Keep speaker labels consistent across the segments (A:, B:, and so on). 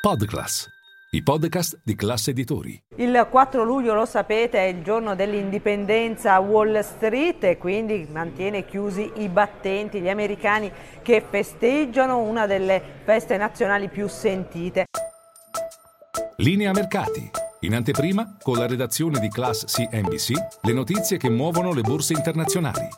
A: Podclass, i podcast di classe editori.
B: Il 4 luglio, lo sapete, è il giorno dell'indipendenza a Wall Street e quindi mantiene chiusi i battenti, gli americani che festeggiano una delle feste nazionali più sentite.
A: Linea mercati. In anteprima, con la redazione di Class CNBC, le notizie che muovono le borse internazionali.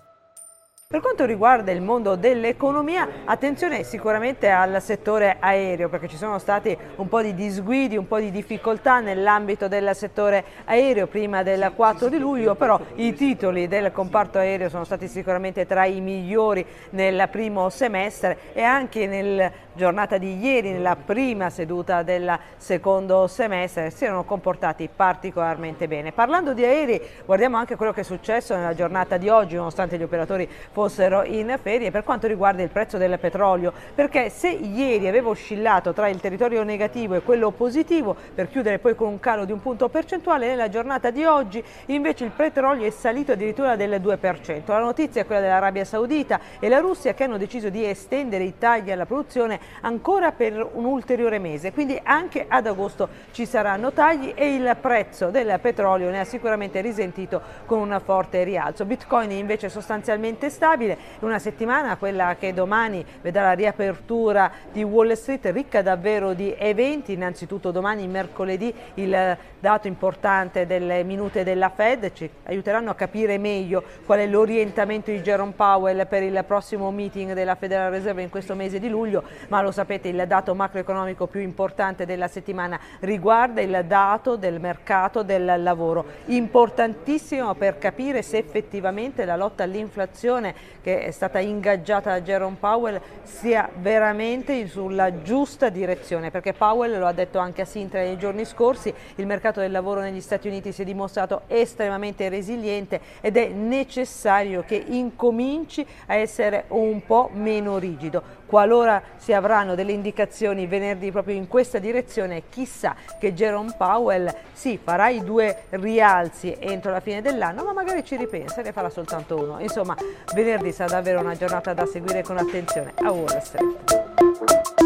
B: Per quanto riguarda il mondo dell'economia, attenzione sicuramente al settore aereo perché ci sono stati un po' di disguidi, un po' di difficoltà nell'ambito del settore aereo prima del 4 di luglio, però i titoli del comparto aereo sono stati sicuramente tra i migliori nel primo semestre e anche nella giornata di ieri, nella prima seduta del secondo semestre, si erano comportati particolarmente bene. Parlando di aerei, guardiamo anche quello che è successo nella giornata di oggi, nonostante gli operatori fossero fossero in ferie per quanto riguarda il prezzo del petrolio, perché se ieri aveva oscillato tra il territorio negativo e quello positivo, per chiudere poi con un calo di un punto percentuale, nella giornata di oggi invece il petrolio è salito addirittura del 2%. La notizia è quella dell'Arabia Saudita e la Russia che hanno deciso di estendere i tagli alla produzione ancora per un ulteriore mese, quindi anche ad agosto ci saranno tagli e il prezzo del petrolio ne ha sicuramente risentito con un forte rialzo. Bitcoin invece sostanzialmente stabile stabile, una settimana, quella che domani vedrà la riapertura di Wall Street, ricca davvero di eventi, innanzitutto domani mercoledì il dato importante delle minute della Fed, ci aiuteranno a capire meglio qual è l'orientamento di Jerome Powell per il prossimo meeting della Federal Reserve in questo mese di luglio, ma lo sapete il dato macroeconomico più importante della settimana riguarda il dato del mercato del lavoro, importantissimo per capire se effettivamente la lotta all'inflazione che è stata ingaggiata da Jerome Powell sia veramente sulla giusta direzione, perché Powell lo ha detto anche a Sintra nei giorni scorsi, il mercato del lavoro negli Stati Uniti si è dimostrato estremamente resiliente ed è necessario che incominci a essere un po' meno rigido. Qualora si avranno delle indicazioni venerdì proprio in questa direzione, chissà che Jerome Powell sì, farà i due rialzi entro la fine dell'anno, ma magari ci ripensa e ne farà soltanto uno. Insomma, venerdì sarà davvero una giornata da seguire con attenzione. A Wall Street.